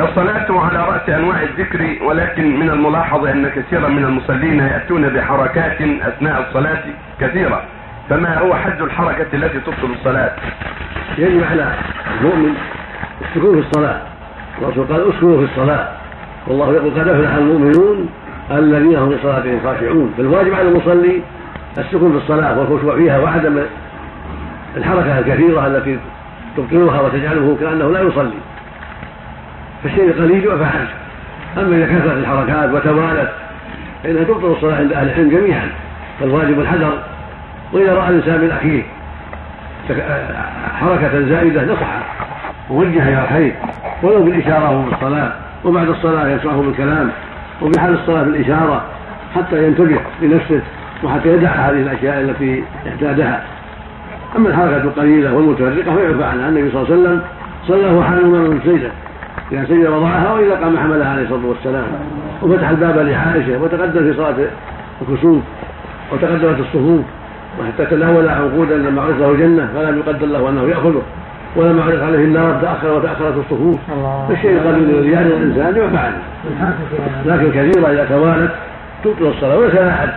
الصلاة على رأس أنواع الذكر ولكن من الملاحظ أن كثيرا من المصلين يأتون بحركات أثناء الصلاة كثيرة. فما هو حد الحركة التي تبطل الصلاة؟ يجب على المؤمن السكون في الصلاة. الرسول قال اسكنوا في الصلاة. والله يقول قد أفلح المؤمنون الذين هم في صلاتهم خاشعون. فالواجب على المصلي السكون في الصلاة والخشوع فيها وعدم الحركة الكثيرة التي تبطلها وتجعله كأنه لا يصلي. فالشيء القليل يعفى عنه أما إذا كثرت الحركات وتوالت فإنها تبطل الصلاة عند أهل العلم جميعا. فالواجب الحذر. وإذا رأى الإنسان من أخيه حركة زائدة نصحه ووجه إلى الخير ولو في الصلاة وبعد الصلاة ينصحه بالكلام وفي حال الصلاة بالإشارة حتى ينتبه لنفسه وحتى يدع هذه الأشياء التي اعتادها. أما الحركة القليلة والمتفرقة فيعفى عنها النبي صلى الله عليه وسلم صلى وهو حامل من سجده إذا سجد وضعها وإذا قام حملها عليه الصلاة والسلام. وفتح الباب لعائشة وتقدم في صلاة الكسوف وتقدمت الصفوف وحتى تناول عنقودا لما عرض له الجنة فلم يقدر له أنه يأخذه. ولما عرض عليه النار تأخر وتأخرت الصفوف. فالشيء القليل الذي يعرض الإنسان عنه. لكن كثيرة إذا توالت تبطل الصلاة وليس لها حد.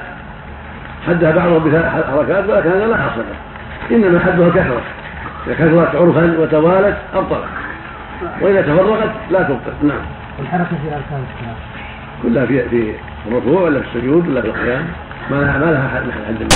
حدها بعضهم بثلاث حركات ولكن هذا لا حصل إنما حدها الكثرة إذا كثرت عرفا وتوالت أبطلت. وإذا تفرقت لا تبطل نعم. الحركة في الصلاة. كلها في في الركوع ولا في السجود ولا في القيام. ما لها ما لها حد